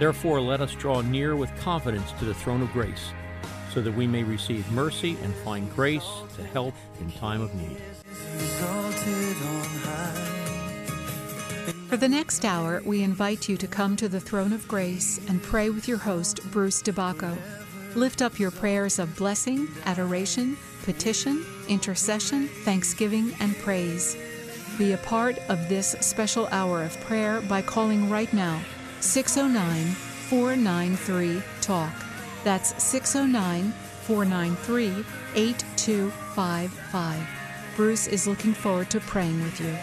Therefore, let us draw near with confidence to the throne of grace, so that we may receive mercy and find grace to help in time of need. For the next hour, we invite you to come to the throne of grace and pray with your host, Bruce DeBacco. Lift up your prayers of blessing, adoration, petition, intercession, thanksgiving, and praise. Be a part of this special hour of prayer by calling right now 609 493 TALK. That's 609 493 8255. Bruce is looking forward to praying with you.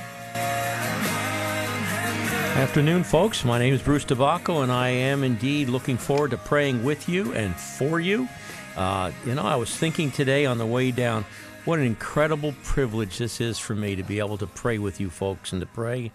Afternoon, folks. My name is Bruce DeBacco, and I am indeed looking forward to praying with you and for you. Uh, you know, I was thinking today on the way down what an incredible privilege this is for me to be able to pray with you folks and to pray.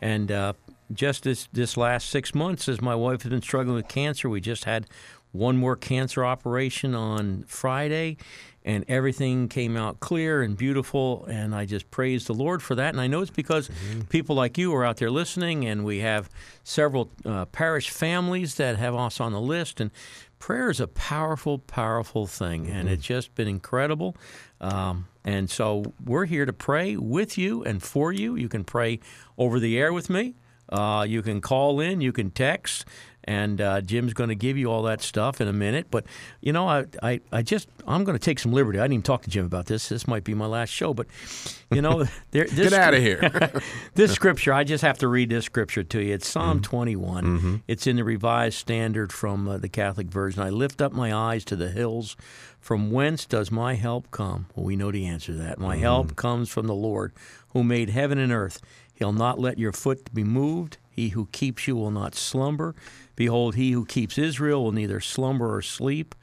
And uh, just this this last six months, as my wife has been struggling with cancer, we just had one more cancer operation on Friday, and everything came out clear and beautiful. And I just praise the Lord for that. And I know it's because mm-hmm. people like you are out there listening, and we have several uh, parish families that have us on the list. And prayer is a powerful, powerful thing, mm-hmm. and it's just been incredible. Um, and so we're here to pray with you and for you. You can pray over the air with me. Uh, you can call in, you can text, and uh, Jim's going to give you all that stuff in a minute. But you know, I, I, I just I'm going to take some liberty. I didn't even talk to Jim about this. This might be my last show, but you know, there, this, get out of here. this scripture, I just have to read this scripture to you. It's Psalm mm-hmm. 21. Mm-hmm. It's in the Revised Standard from uh, the Catholic Version. I lift up my eyes to the hills. From whence does my help come? Well, we know the answer to that. My mm-hmm. help comes from the Lord, who made heaven and earth. He'll not let your foot be moved. He who keeps you will not slumber. Behold, he who keeps Israel will neither slumber or sleep.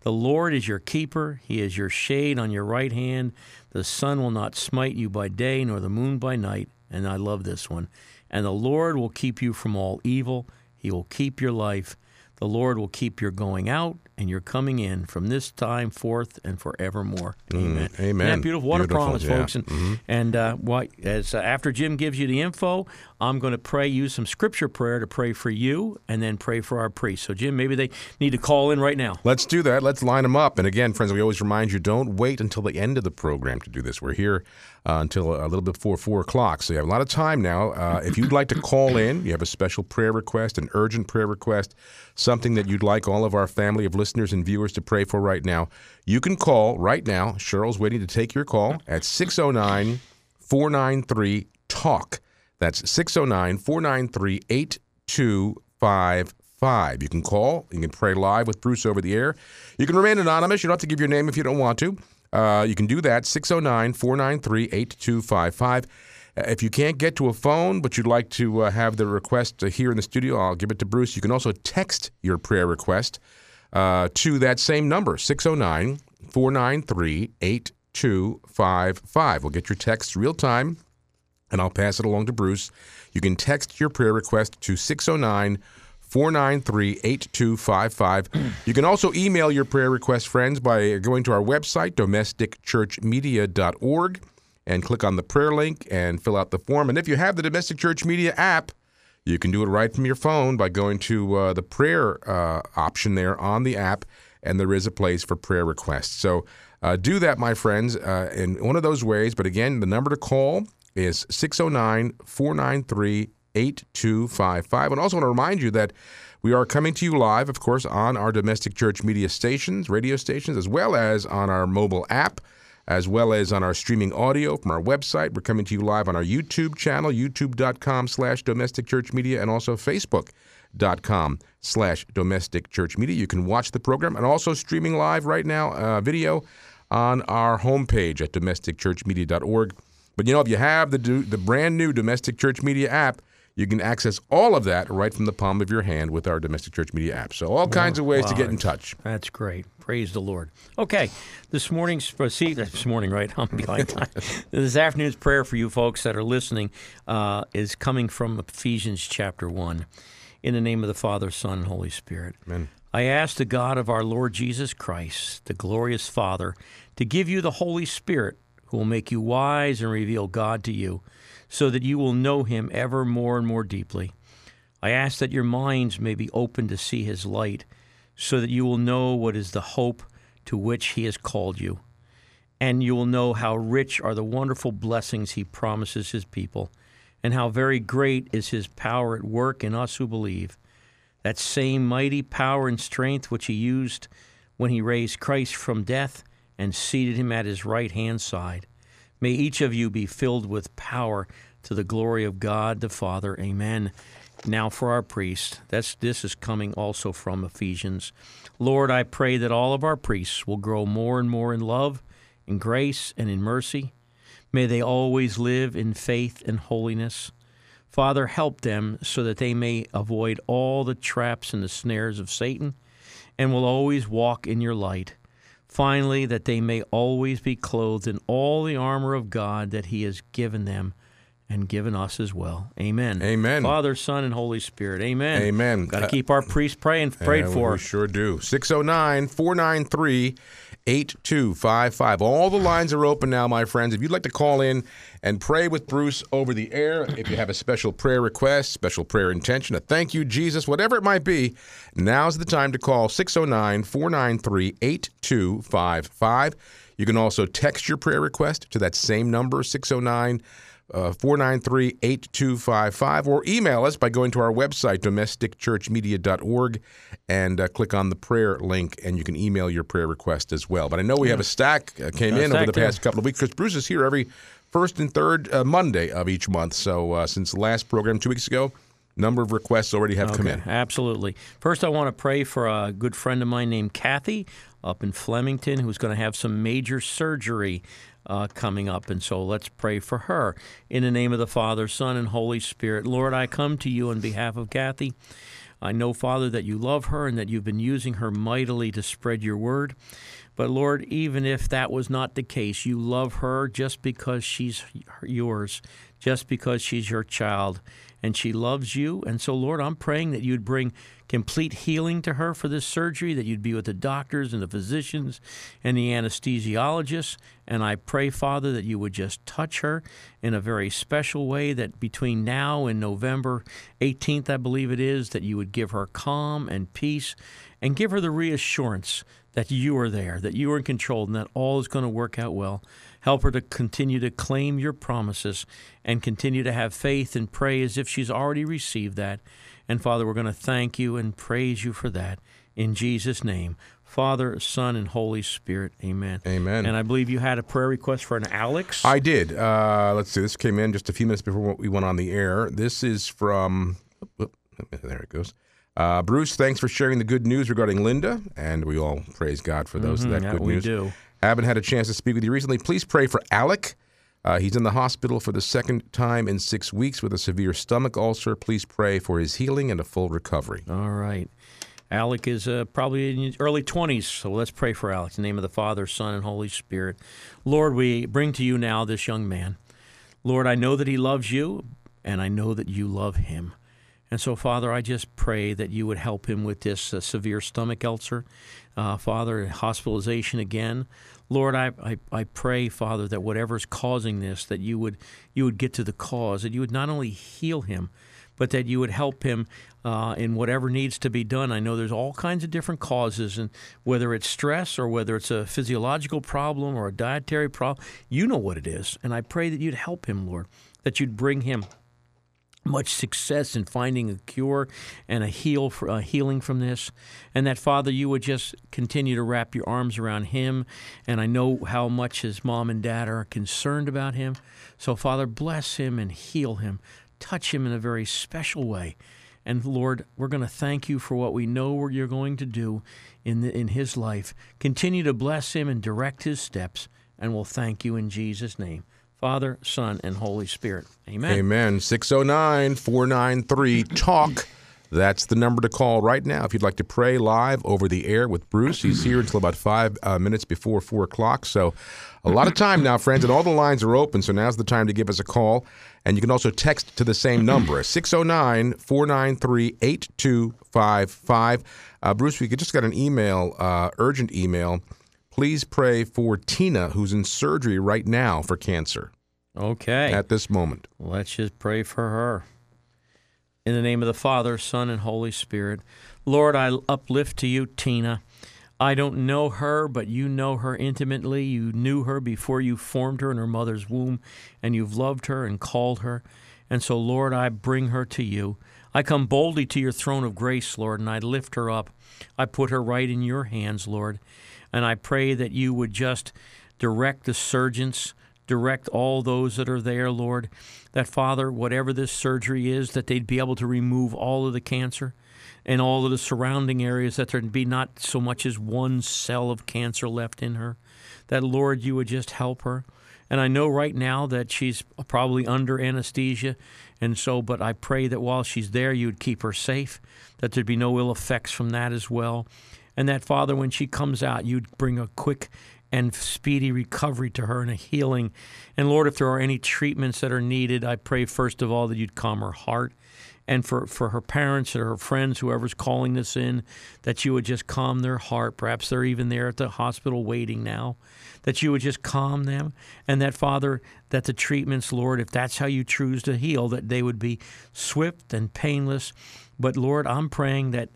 The Lord is your keeper. He is your shade on your right hand. The sun will not smite you by day, nor the moon by night. And I love this one. And the Lord will keep you from all evil. He will keep your life. The Lord will keep your going out and you're coming in from this time forth and forevermore. Amen. Mm, amen. Isn't beautiful? What beautiful, a promise, yeah. folks. And, mm-hmm. and uh, what, as uh, after Jim gives you the info, I'm going to pray, use some scripture prayer to pray for you and then pray for our priests. So, Jim, maybe they need to call in right now. Let's do that. Let's line them up. And again, friends, we always remind you don't wait until the end of the program to do this. We're here uh, until a little bit before 4 o'clock. So you have a lot of time now. Uh, if you'd like to call in, you have a special prayer request, an urgent prayer request, something that you'd like all of our family of listeners and viewers to pray for right now, you can call right now. Cheryl's waiting to take your call at 609 493 TALK. That's 609 493 8255. You can call, you can pray live with Bruce over the air. You can remain anonymous. You don't have to give your name if you don't want to. Uh, you can do that 609 493 8255. Uh, if you can't get to a phone, but you'd like to uh, have the request here in the studio, I'll give it to Bruce. You can also text your prayer request uh, to that same number, 609 493 8255. We'll get your text real time and I'll pass it along to Bruce. You can text your prayer request to 609 493 8255. You can also email your prayer request, friends, by going to our website, domesticchurchmedia.org, and click on the prayer link and fill out the form. And if you have the Domestic Church Media app, you can do it right from your phone by going to uh, the prayer uh, option there on the app, and there is a place for prayer requests. So uh, do that, my friends, uh, in one of those ways. But again, the number to call is 609 493 8255. And also want to remind you that we are coming to you live, of course, on our domestic church media stations, radio stations, as well as on our mobile app, as well as on our streaming audio from our website. We're coming to you live on our YouTube channel, youtube.com slash domestic church media, and also facebook.com slash domestic church media. You can watch the program and also streaming live right now, uh, video on our homepage at domesticchurchmedia.org. But you know, if you have the the brand new Domestic Church Media app, you can access all of that right from the palm of your hand with our Domestic Church Media app. So all kinds of ways wow. to get in touch. That's great. Praise the Lord. Okay, this morning's see this morning, right? I'm behind time. this afternoon's prayer for you folks that are listening uh, is coming from Ephesians chapter one. In the name of the Father, Son, and Holy Spirit. Amen. I ask the God of our Lord Jesus Christ, the glorious Father, to give you the Holy Spirit who will make you wise and reveal God to you, so that you will know him ever more and more deeply. I ask that your minds may be open to see his light, so that you will know what is the hope to which he has called you. And you will know how rich are the wonderful blessings he promises his people, and how very great is his power at work in us who believe. That same mighty power and strength which he used when he raised Christ from death and seated him at his right hand side. May each of you be filled with power to the glory of God the Father. Amen. Now for our priests. That's this is coming also from Ephesians. Lord, I pray that all of our priests will grow more and more in love, in grace, and in mercy. May they always live in faith and holiness. Father, help them so that they may avoid all the traps and the snares of Satan and will always walk in your light. Finally, that they may always be clothed in all the armor of God that He has given them and given us as well. Amen. Amen. Father, Son, and Holy Spirit. Amen. Amen. Got to Uh, keep our priests praying, prayed Yeah, for. We sure do. 609 493 8255. All the lines are open now, my friends. If you'd like to call in and pray with Bruce over the air, if you have a special prayer request, special prayer intention, a thank you, Jesus, whatever it might be, now's the time to call 609 493 8255. You can also text your prayer request to that same number, 609 uh, 493 8255, or email us by going to our website, domesticchurchmedia.org, and uh, click on the prayer link, and you can email your prayer request as well. But I know we have a stack uh, came Got in over the past couple of weeks because Bruce is here every first and third uh, Monday of each month. So uh, since the last program two weeks ago, number of requests already have come in. Absolutely. First, I want to pray for a good friend of mine named Kathy up in Flemington who's going to have some major surgery uh, coming up. And so let's pray for her. In the name of the Father, Son, and Holy Spirit. Lord, I come to you on behalf of Kathy. I know, Father, that you love her and that you've been using her mightily to spread your word. But Lord, even if that was not the case, you love her just because she's yours, just because she's your child, and she loves you. And so, Lord, I'm praying that you'd bring complete healing to her for this surgery, that you'd be with the doctors and the physicians and the anesthesiologists. And I pray, Father, that you would just touch her in a very special way, that between now and November 18th, I believe it is, that you would give her calm and peace and give her the reassurance that you are there, that you are in control, and that all is going to work out well. Help her to continue to claim your promises and continue to have faith and pray as if she's already received that. And Father, we're going to thank you and praise you for that in Jesus' name. Father, Son, and Holy Spirit. Amen. Amen. And I believe you had a prayer request for an Alex. I did. Uh, let's see. This came in just a few minutes before we went on the air. This is from. oop, oop, there it goes. Uh, Bruce, thanks for sharing the good news regarding Linda, and we all praise God for those Mhm, that yeah, good we news. do. Haven't had a chance to speak with you recently. Please pray for Alec. Uh, he's in the hospital for the second time in six weeks with a severe stomach ulcer. Please pray for his healing and a full recovery. All right. Alec is uh, probably in his early 20s, so let's pray for Alec. In the name of the Father, Son, and Holy Spirit. Lord, we bring to you now this young man. Lord, I know that he loves you, and I know that you love him. And so, Father, I just pray that you would help him with this uh, severe stomach ulcer. Uh, Father, hospitalization again. Lord, I, I, I pray, Father, that whatever's causing this, that you would you would get to the cause, that you would not only heal him, but that you would help him uh, in whatever needs to be done. I know there's all kinds of different causes, and whether it's stress or whether it's a physiological problem or a dietary problem, you know what it is. And I pray that you'd help him, Lord, that you'd bring him much success in finding a cure and a heal for, a healing from this. And that father you would just continue to wrap your arms around him. And i know how much his mom and dad are concerned about him. So father bless him and heal him. Touch him in a very special way. And lord we're going to thank you for what we know you're going to do in the, in his life. Continue to bless him and direct his steps. And we'll thank you in jesus name father son and holy spirit amen Amen. 609 493 TALK. That's the number to call right now if you'd like to pray live over the air with Bruce. He's here until about five uh, minutes before four o'clock. So, a lot of time now, friends, and all the lines are open. So, now's the time to give us a call. And you can also text to the same number 609 493 8255. Uh, Bruce, we just got an email, uh, urgent email. Please pray for Tina, who's in surgery right now for cancer Okay. at this moment. Let's just pray for her. In the name of the Father, Son, and Holy Spirit. Lord, I uplift to you Tina. I don't know her, but you know her intimately. You knew her before you formed her in her mother's womb, and you've loved her and called her. And so, Lord, I bring her to you. I come boldly to your throne of grace, Lord, and I lift her up. I put her right in your hands, Lord. And I pray that you would just direct the surgeons, direct all those that are there, Lord. That, Father, whatever this surgery is, that they'd be able to remove all of the cancer and all of the surrounding areas, that there'd be not so much as one cell of cancer left in her. That, Lord, you would just help her. And I know right now that she's probably under anesthesia. And so, but I pray that while she's there, you would keep her safe, that there'd be no ill effects from that as well. And that, Father, when she comes out, you'd bring a quick and speedy recovery to her and a healing. And Lord, if there are any treatments that are needed, I pray first of all that you'd calm her heart. And for, for her parents or her friends, whoever's calling this in, that you would just calm their heart. Perhaps they're even there at the hospital waiting now. That you would just calm them. And that, Father, that the treatments, Lord, if that's how you choose to heal, that they would be swift and painless. But Lord, I'm praying that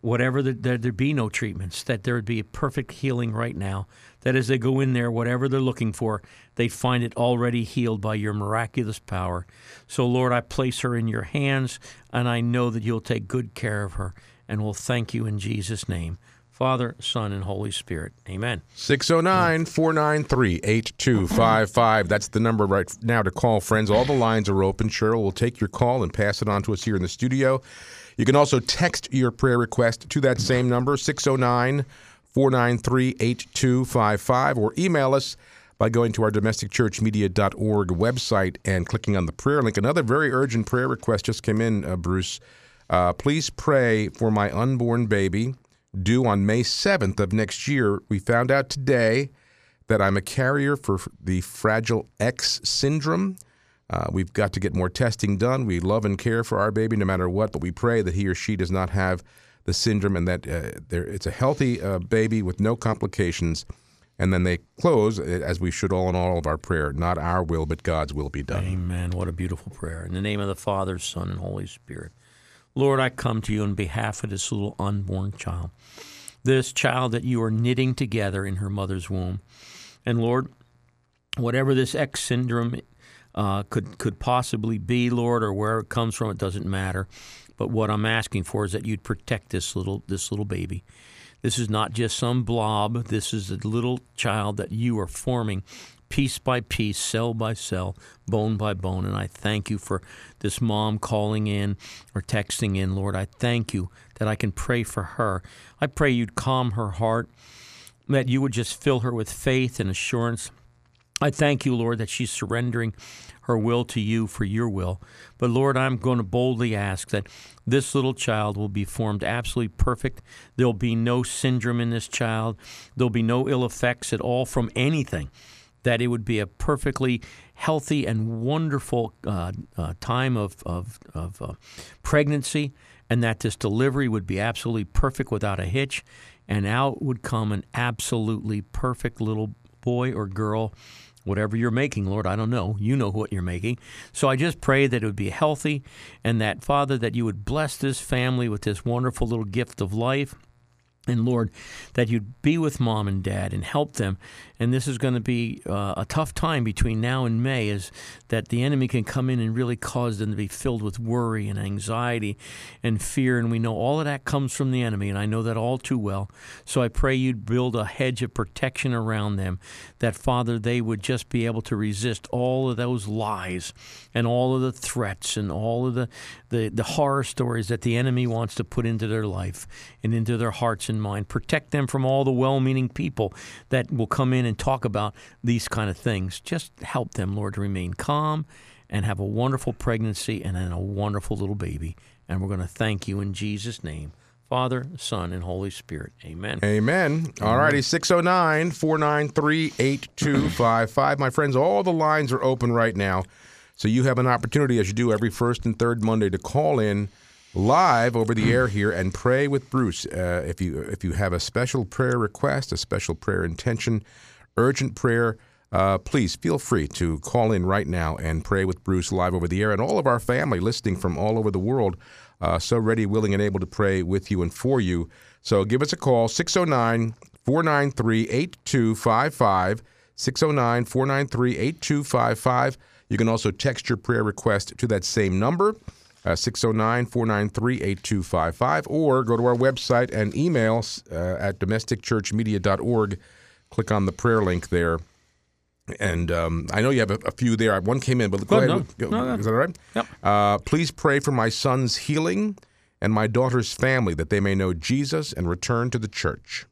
whatever the, there, there be no treatments, that there would be a perfect healing right now. That as they go in there, whatever they're looking for, they find it already healed by your miraculous power. So, Lord, I place her in your hands, and I know that you'll take good care of her, and we'll thank you in Jesus' name. Father, Son, and Holy Spirit. Amen. 609 493 8255. That's the number right now to call, friends. All the lines are open. Cheryl will take your call and pass it on to us here in the studio. You can also text your prayer request to that same number, 609 493 8255, or email us by going to our domesticchurchmedia.org website and clicking on the prayer link. Another very urgent prayer request just came in, uh, Bruce. Uh, please pray for my unborn baby due on May 7th of next year. We found out today that I'm a carrier for the Fragile X syndrome. Uh, we've got to get more testing done. We love and care for our baby no matter what, but we pray that he or she does not have the syndrome and that uh, it's a healthy uh, baby with no complications. And then they close, uh, as we should all in all of our prayer, not our will, but God's will be done. Amen. What a beautiful prayer. In the name of the Father, Son, and Holy Spirit. Lord, I come to you on behalf of this little unborn child, this child that you are knitting together in her mother's womb. And Lord, whatever this X syndrome uh, could could possibly be, Lord, or where it comes from, it doesn't matter. But what I'm asking for is that you'd protect this little this little baby. This is not just some blob. This is a little child that you are forming piece by piece, cell by cell, bone by bone. And I thank you for this mom calling in or texting in, Lord. I thank you that I can pray for her. I pray you'd calm her heart, that you would just fill her with faith and assurance. I thank you, Lord, that she's surrendering her will to you for your will. But Lord, I'm going to boldly ask that this little child will be formed absolutely perfect. There'll be no syndrome in this child, there'll be no ill effects at all from anything. That it would be a perfectly healthy and wonderful uh, uh, time of, of, of uh, pregnancy, and that this delivery would be absolutely perfect without a hitch, and out would come an absolutely perfect little boy or girl whatever you're making, Lord. I don't know. You know what you're making. So I just pray that it would be healthy and that, Father, that you would bless this family with this wonderful little gift of life. And Lord, that you'd be with mom and dad and help them. And this is going to be uh, a tough time between now and May, is that the enemy can come in and really cause them to be filled with worry and anxiety and fear. And we know all of that comes from the enemy, and I know that all too well. So I pray you'd build a hedge of protection around them, that, Father, they would just be able to resist all of those lies and all of the threats and all of the, the, the horror stories that the enemy wants to put into their life and into their hearts and in mind. Protect them from all the well meaning people that will come in and talk about these kind of things. Just help them, Lord, to remain calm and have a wonderful pregnancy and then a wonderful little baby. And we're going to thank you in Jesus' name. Father, Son, and Holy Spirit. Amen. Amen. All righty, 609 493 8255. My friends, all the lines are open right now. So you have an opportunity, as you do every first and third Monday, to call in live over the air here and pray with Bruce. Uh, if you if you have a special prayer request, a special prayer intention, urgent prayer, uh, please feel free to call in right now and pray with Bruce live over the air and all of our family listening from all over the world. Uh, so ready, willing, and able to pray with you and for you. So give us a call, 609 493 8255. 609 493 8255. You can also text your prayer request to that same number, 609 493 8255, or go to our website and email uh, at domesticchurchmedia.org. Click on the prayer link there. And um, I know you have a, a, few there. One came in, but go ahead. No, no, Is that all right? Yep. Uh, please pray for my son's healing and my daughter's family that they may know Jesus and return to the church.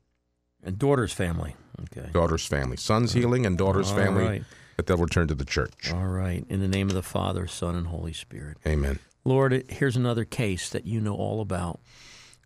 And daughter's family. Okay. Daughter's family. Son's healing and daughter's All family right. that they'll return to the church. All right. In the name of the Father, Son, and Holy Spirit. Amen. Lord, here's another case that you know all about.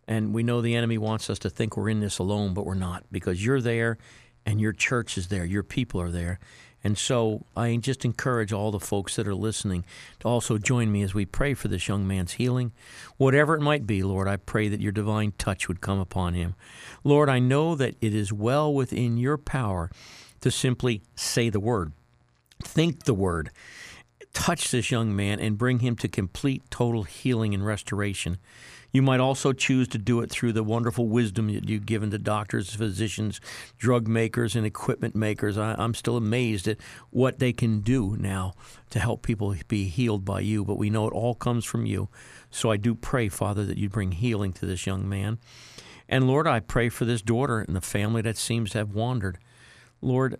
And we know the enemy wants us to think we're in this alone, but we're not because you're there and your church is there, your people are there. And so I just encourage all the folks that are listening to also join me as we pray for this young man's healing. Whatever it might be, Lord, I pray that your divine touch would come upon him. Lord, I know that it is well within your power to simply say the word, think the word, touch this young man, and bring him to complete, total healing and restoration. You might also choose to do it through the wonderful wisdom that you've given to doctors, physicians, drug makers, and equipment makers. I, am still amazed at what they can do now to help people be healed by you, but we know it all comes from you. So I do pray, Father, that you bring healing to this young man. And Lord, I pray for this daughter and the family that seems to have wandered. Lord,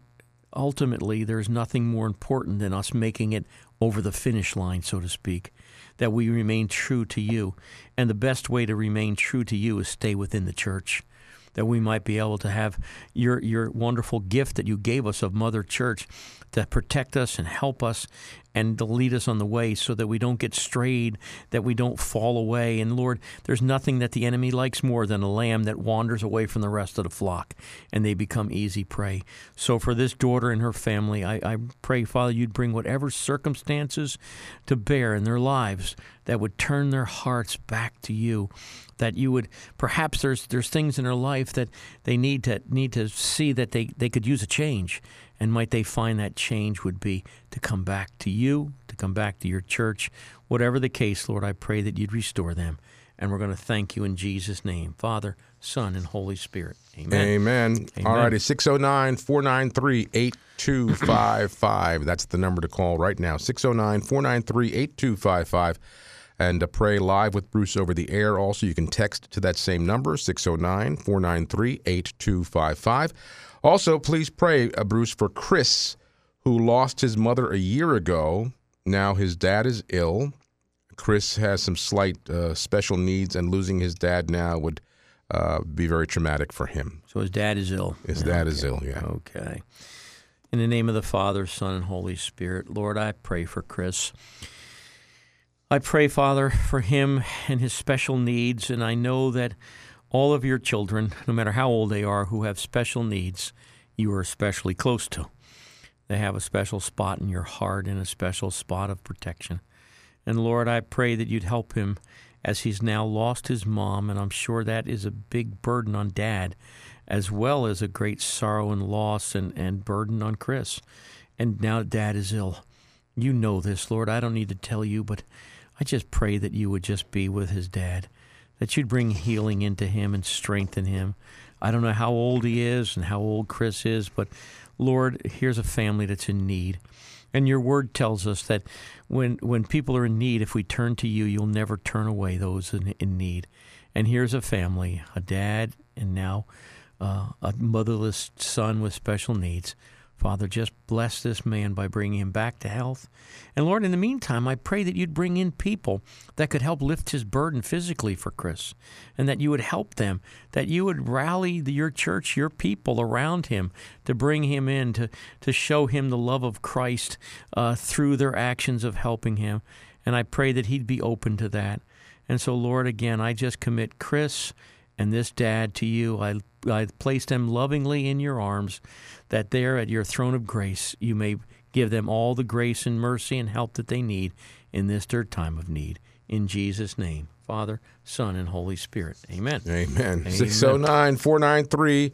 ultimately, there's nothing more important than us making it over the finish line, so to speak, that we remain true to you. And the best way to remain true to you is stay within the church. That we might be able to have your your wonderful gift that you gave us of Mother Church to protect us and help us and to lead us on the way so that we don't get strayed, that we don't fall away. And Lord, there's nothing that the enemy likes more than a lamb that wanders away from the rest of the flock and they become easy prey. So for this daughter and her family, I, I pray, Father, you'd bring whatever circumstances to bear in their lives that would turn their hearts back to you that you would perhaps there's there's things in their life that they need to need to see that they, they could use a change and might they find that change would be to come back to you, to come back to your church. Whatever the case, Lord, I pray that you'd restore them. And we're going to thank you in Jesus' name, Father, Son, and Holy Spirit. Amen. Amen. Amen. All righty, 609 493 8255. That's the number to call right now 609 493 8255 and to pray live with Bruce over the air. Also, you can text to that same number, 609 493 8255. Also, please pray, uh, Bruce, for Chris, who lost his mother a year ago. Now his dad is ill. Chris has some slight uh, special needs, and losing his dad now would uh, be very traumatic for him. So his dad is ill. His dad is ill, yeah. Okay. In the name of the Father, Son, and Holy Spirit, Lord, I pray for Chris. I pray, Father, for him and his special needs, and I know that all of your children, no matter how old they are, who have special needs, you are especially close to. They have a special spot in your heart and a special spot of protection. And Lord, I pray that you'd help him as he's now lost his mom, and I'm sure that is a big burden on dad, as well as a great sorrow and loss and, and burden on Chris. And now dad is ill. You know this, Lord. I don't need to tell you, but I just pray that you would just be with his dad, that you'd bring healing into him and strengthen him. I don't know how old he is and how old Chris is, but Lord, here's a family that's in need. And your word tells us that when when people are in need, if we turn to you, you'll never turn away those in, in need. And here's a family, a dad, and now uh, a motherless son with special needs. Father, just bless this man by bringing him back to health. And Lord, in the meantime, I pray that you'd bring in people that could help lift his burden physically for Chris, and that you would help them, that you would rally the, your church, your people around him to bring him in, to, to show him the love of Christ uh, through their actions of helping him. And I pray that he'd be open to that. And so, Lord, again, I just commit Chris and this dad to you. I, I place them lovingly in your arms, that there at your throne of grace you may give them all the grace and mercy and help that they need in this their time of need. In Jesus' name, Father, Son, and Holy Spirit. Amen. Amen. 609 493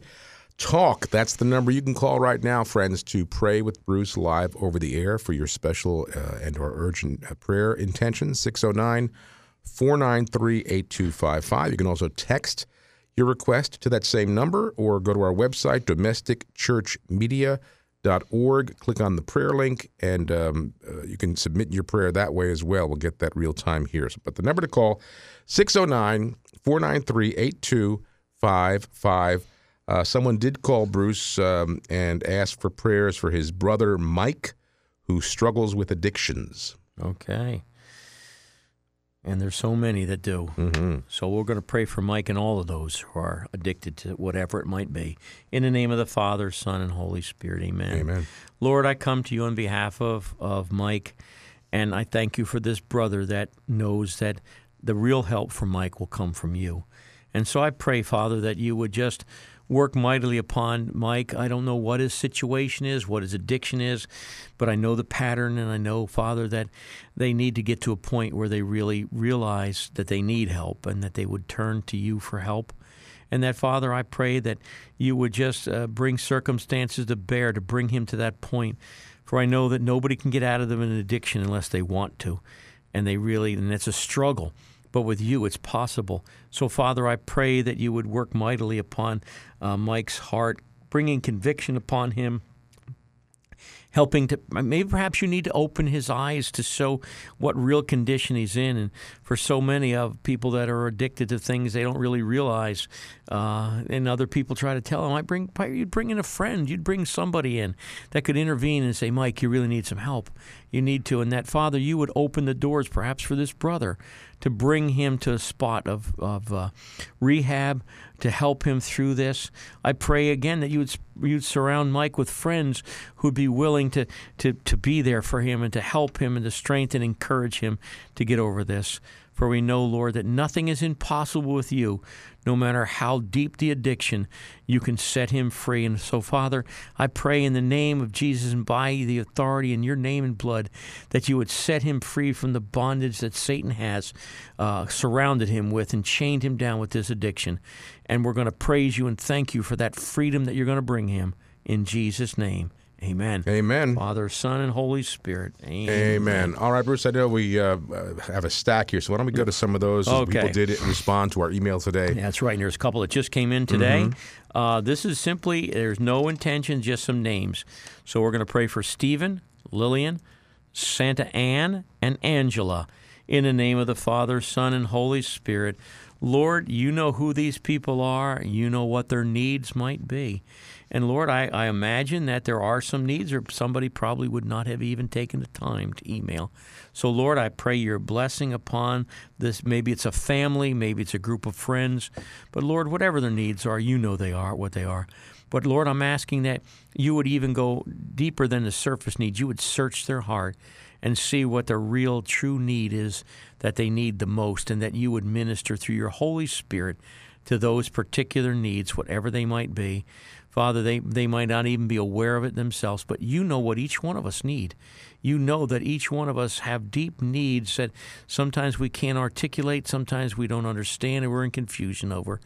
talk. That's the number you can call right now, friends, to pray with Bruce live over the air for your special uh, and or urgent uh, prayer intentions. 609 493 8255. You can also text your request to that same number or go to our website, domesticchurchmedia.org. Click on the prayer link, and um, uh, you can submit your prayer that way as well. We'll get that real time here. But the number to call, 609 493 8255. Uh, someone did call Bruce um, and ask for prayers for his brother Mike, who struggles with addictions. Okay. And there's so many that do. Mm-hmm. So we're going to pray for Mike and all of those who are addicted to whatever it might be. In the name of the Father, Son, and Holy Spirit, amen. Amen. Lord, I come to you on behalf of, of Mike, and I thank you for this brother that knows that the real help for Mike will come from you. And so I pray, Father, that you would just work mightily upon Mike. I don't know what his situation is, what his addiction is, but I know the pattern, and I know, Father, that they need to get to a point where they really realize that they need help and that they would turn to you for help. And that, Father, I pray that you would just uh, bring circumstances to bear to bring him to that point. For I know that nobody can get out of them an addiction unless they want to. And they really, and it's a struggle but with you it's possible. So, Father, I pray that you would work mightily upon uh, Mike's heart, bringing conviction upon him. Helping to maybe perhaps you need to open his eyes to show what real condition he's in, and for so many of people that are addicted to things they don't really realize, uh, and other people try to tell them, "I bring you'd bring in a friend, you'd bring somebody in that could intervene and say, Mike, you really need some help. You need to, and that Father, you would open the doors perhaps for this brother to bring him to a spot of, of uh, rehab to help him through this. I pray again that you would you'd surround Mike with friends who'd be willing to, to, to be there for him and to help him and to strengthen and encourage him to get over this. For we know, Lord, that nothing is impossible with you. No matter how deep the addiction, you can set him free. And so, Father, I pray in the name of Jesus and by the authority in your name and blood that you would set him free from the bondage that Satan has uh, surrounded him with and chained him down with this addiction. And we're going to praise you and thank you for that freedom that you're going to bring him in Jesus' name. Amen. Amen. Father, Son, and Holy Spirit. Amen. Amen. All right, Bruce. I know we uh, have a stack here, so why don't we go to some of those? Okay. People did respond to our email today. That's right. And there's a couple that just came in today. Mm-hmm. Uh, this is simply, there's no intention, just some names. So we're going to pray for Stephen, Lillian, Santa Ann, and Angela in the name of the Father, Son, and Holy Spirit. Lord, you know who these people are. You know what their needs might be. And Lord, I, I imagine that there are some needs, or somebody probably would not have even taken the time to email. So, Lord, I pray your blessing upon this. Maybe it's a family, maybe it's a group of friends. But, Lord, whatever their needs are, you know they are what they are. But, Lord, I'm asking that you would even go deeper than the surface needs. You would search their heart and see what the real, true need is that they need the most, and that you would minister through your Holy Spirit to those particular needs, whatever they might be. Father, they, they might not even be aware of it themselves, but you know what each one of us need. You know that each one of us have deep needs that sometimes we can't articulate, sometimes we don't understand, and we're in confusion over.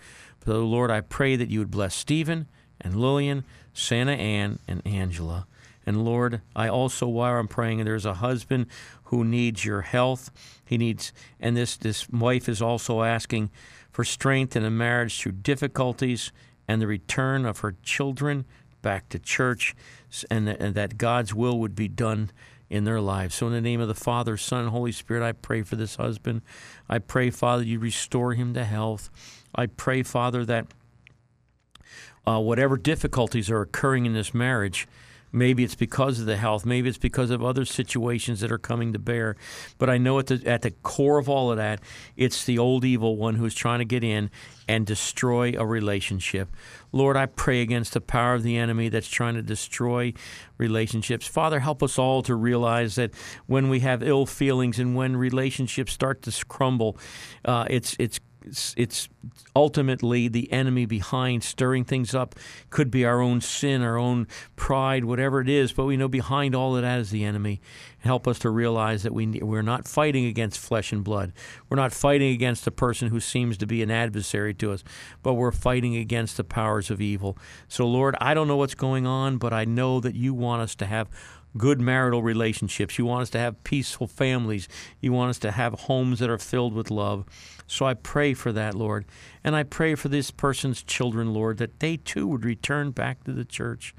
So, Lord, I pray that you would bless Stephen and Lillian, Santa Ann, and Angela. And Lord, I also, while I'm praying, there's a husband who needs your health. He needs, and this, this wife is also asking for strength in a marriage through difficulties and the return of her children back to church, and, and that God's will would be done in their lives. So, in the name of the Father, Son, Holy Spirit, I pray for this husband. I pray, Father, you restore him to health. I pray, Father, that uh, whatever difficulties are occurring in this marriage, Maybe it's because of the health. Maybe it's because of other situations that are coming to bear. But I know at the, at the core of all of that, it's the old evil one who's trying to get in and destroy a relationship. Lord, I pray against the power of the enemy that's trying to destroy relationships. Father, help us all to realize that when we have ill feelings and when relationships start to crumble, uh, it's it's it's, it's ultimately the enemy behind stirring things up. Could be our own sin, our own pride, whatever it is. But we know behind all of that is the enemy. Help us to realize that we we're not fighting against flesh and blood. We're not fighting against a person who seems to be an adversary to us, but we're fighting against the powers of evil. So, Lord, I don't know what's going on, but I know that you want us to have good marital relationships. You want us to have peaceful families. You want us to have homes that are filled with love. So I pray for that, Lord. And I pray for this person's children, Lord, that they too would return back to the church.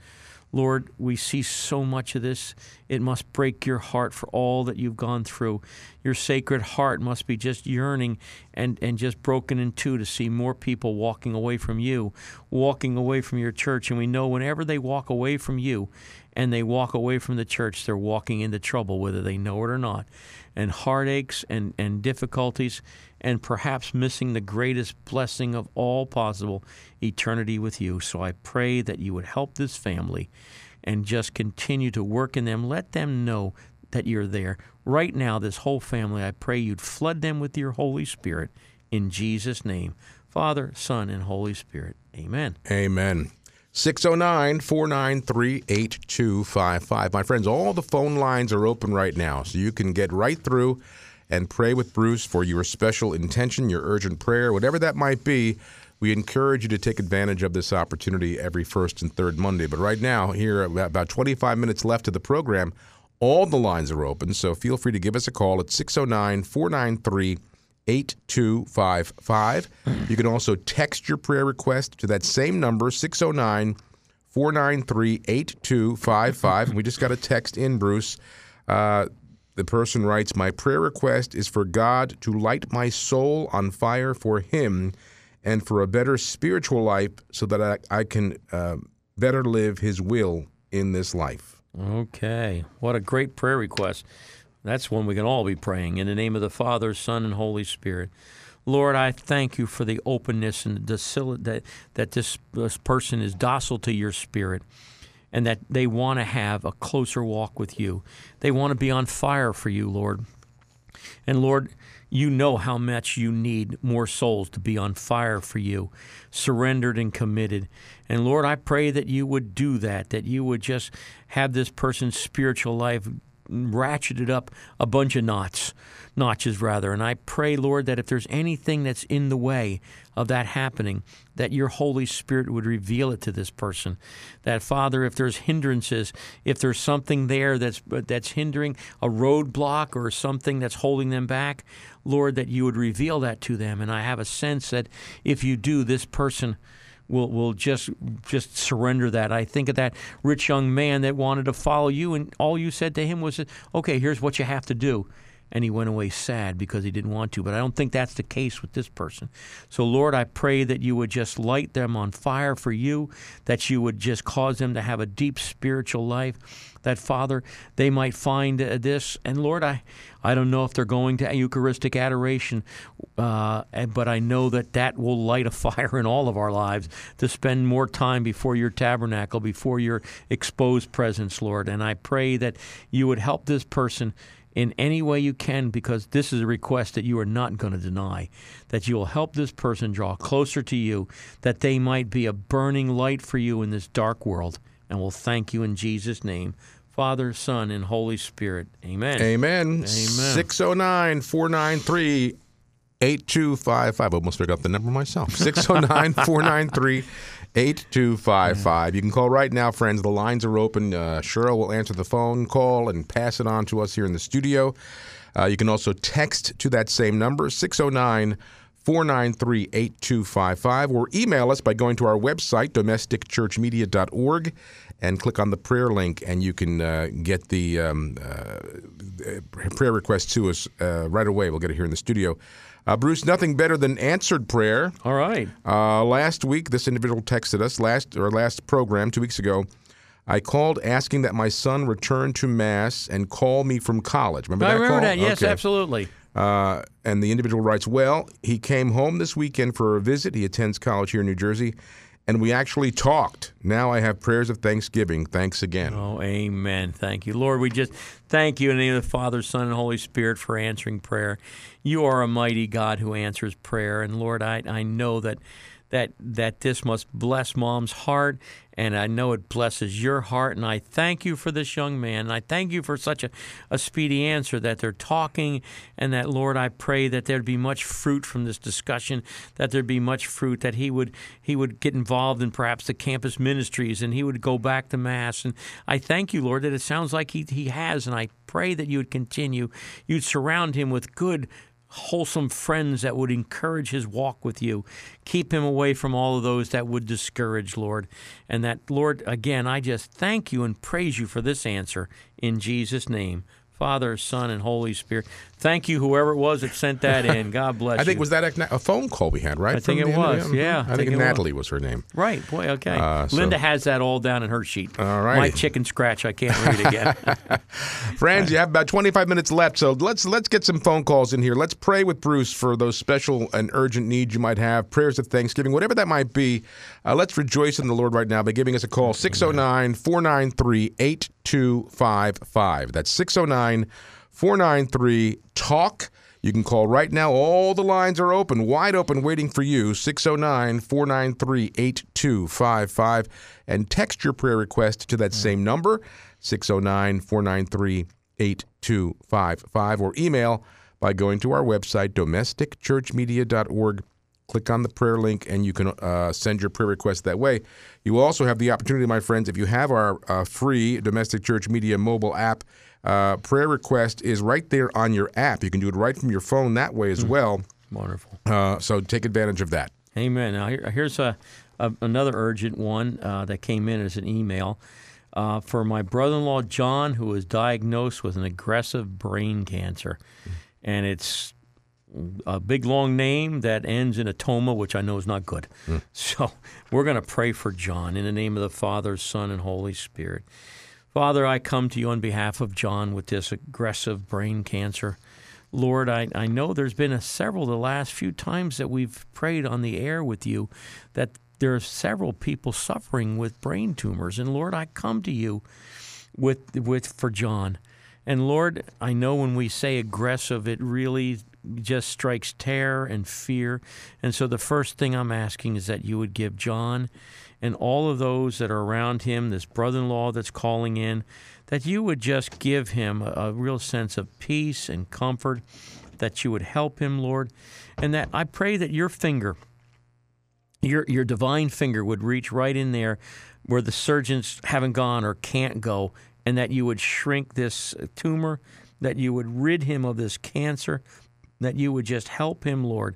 Lord, we see so much of this. It must break your heart for all that you've gone through. Your sacred heart must be just yearning and, and just broken in two to see more people walking away from you, walking away from your church. And we know whenever they walk away from you and they walk away from the church, they're walking into trouble, whether they know it or not. And heartaches and, and difficulties, and perhaps missing the greatest blessing of all possible eternity with you. So I pray that you would help this family and just continue to work in them. Let them know that you're there. Right now, this whole family, I pray you'd flood them with your Holy Spirit in Jesus' name. Father, Son, and Holy Spirit. Amen. Amen. 609 493 8255. My friends, all the phone lines are open right now, so you can get right through and pray with Bruce for your special intention, your urgent prayer, whatever that might be. We encourage you to take advantage of this opportunity every first and third Monday. But right now, here, about 25 minutes left of the program, all the lines are open, so feel free to give us a call at 609 493 8255. You can also text your prayer request to that same number, 609 493 8255. We just got a text in, Bruce. Uh, the person writes, My prayer request is for God to light my soul on fire for Him and for a better spiritual life so that I, I can uh, better live His will in this life. Okay. What a great prayer request. That's one we can all be praying in the name of the Father, Son, and Holy Spirit. Lord, I thank you for the openness and the docility that, that this, this person is docile to your spirit and that they want to have a closer walk with you. They want to be on fire for you, Lord. And Lord, you know how much you need more souls to be on fire for you, surrendered and committed. And Lord, I pray that you would do that, that you would just have this person's spiritual life ratcheted up a bunch of knots, notches rather. And I pray, Lord, that if there's anything that's in the way of that happening, that your Holy Spirit would reveal it to this person. That Father, if there's hindrances, if there's something there that's that's hindering a roadblock or something that's holding them back, Lord, that you would reveal that to them. And I have a sense that if you do, this person will will just just surrender that. I think of that rich young man that wanted to follow you, and all you said to him was, "Okay, here's what you have to do." And he went away sad because he didn't want to. But I don't think that's the case with this person. So, Lord, I pray that you would just light them on fire for you, that you would just cause them to have a deep spiritual life, that, Father, they might find uh, this. And, Lord, I, I don't know if they're going to Eucharistic adoration, uh, but I know that that will light a fire in all of our lives to spend more time before your tabernacle, before your exposed presence, Lord. And I pray that you would help this person in any way you can because this is a request that you are not going to deny. That you will help this person draw closer to you, that they might be a burning light for you in this dark world. And we'll thank you in Jesus' name. Father, Son, and Holy Spirit. Amen. Amen. Amen. 609 493 8255. Almost figured out the number myself. 609 493 8255. You can call right now, friends. The lines are open. Uh, Cheryl will answer the phone call and pass it on to us here in the studio. Uh, you can also text to that same number, 609 493 8255, or email us by going to our website, domesticchurchmedia.org, and click on the prayer link, and you can uh, get the um, uh, prayer request to us uh, right away. We'll get it here in the studio. Uh, Bruce, nothing better than answered prayer. All right. Uh, last week, this individual texted us last or last program two weeks ago. I called asking that my son return to mass and call me from college. Remember I that remember call? that. Yes, Okay. absolutely. Uh, and the individual writes, Well, he came home this weekend for a visit. He attends college here in New Jersey. And we actually talked. Now I have prayers of thanksgiving. Thanks again. Oh, amen. Thank you. Lord, we just thank you in the name of the Father, Son, and Holy Spirit for answering prayer. You are a mighty God who answers prayer. And Lord, I, I know that that that this must bless mom's heart and I know it blesses your heart and I thank you for this young man and I thank you for such a, a speedy answer that they're talking and that Lord I pray that there'd be much fruit from this discussion that there'd be much fruit that he would he would get involved in perhaps the campus ministries and he would go back to mass and I thank you Lord that it sounds like he he has and I pray that you would continue you'd surround him with good wholesome friends that would encourage his walk with you. Keep him away from all of those that would discourage, Lord. And that, Lord, again, I just thank you and praise you for this answer in Jesus' name. Father, Son, and Holy Spirit. Thank you, whoever it was that sent that in. God bless you. I think you. was that a, a phone call we had, right? I think it was, interview? yeah, I, I think, Natalie was. her name. Right, boy, okay. Uh, so- Linda has that all down in her sheet. All right. My chicken scratch, I can't read again. Friends, you have about 25 minutes left, so let's let's get some phone calls in here. Let's pray with Bruce for those special and urgent needs you might have, prayers of thanksgiving, whatever that might be. Uh, let's rejoice in the Lord right now by giving us a call 609 493 8255. That's 609 493 TALK. You can call right now. All the lines are open, wide open, waiting for you. 609 493 8255. And text your prayer request to that same number, 609 493 8255, or email by going to our website, domesticchurchmedia.org. Click on the prayer link and you can uh, send your prayer request that way. You will also have the opportunity, my friends, if you have our uh, free Domestic Church Media mobile app, uh, prayer request is right there on your app. You can do it right from your phone that way as well. Wonderful. Uh, so take advantage of that. Amen. Now here, here's a, a another urgent one uh, that came in as an email uh, for my brother-in-law John, who was diagnosed with an aggressive brain cancer, and it's a big long name that ends in a toma, which I know is not good. So we're going to pray for John in the name of the Father, Son, and Holy Spirit. Father, I come to you on behalf of John with this aggressive brain cancer. Lord, I, I know there's been a several the last few times that we've prayed on the air with you that there are several people suffering with brain tumors. And Lord, I come to you with with for John. And Lord, I know when we say aggressive, it really just strikes terror and fear. And so the first thing I'm asking is that you would give John and all of those that are around him, this brother in law that's calling in, that you would just give him a, a real sense of peace and comfort, that you would help him, Lord. And that I pray that your finger, your your divine finger would reach right in there where the surgeons haven't gone or can't go, and that you would shrink this tumor, that you would rid him of this cancer, that you would just help him, Lord,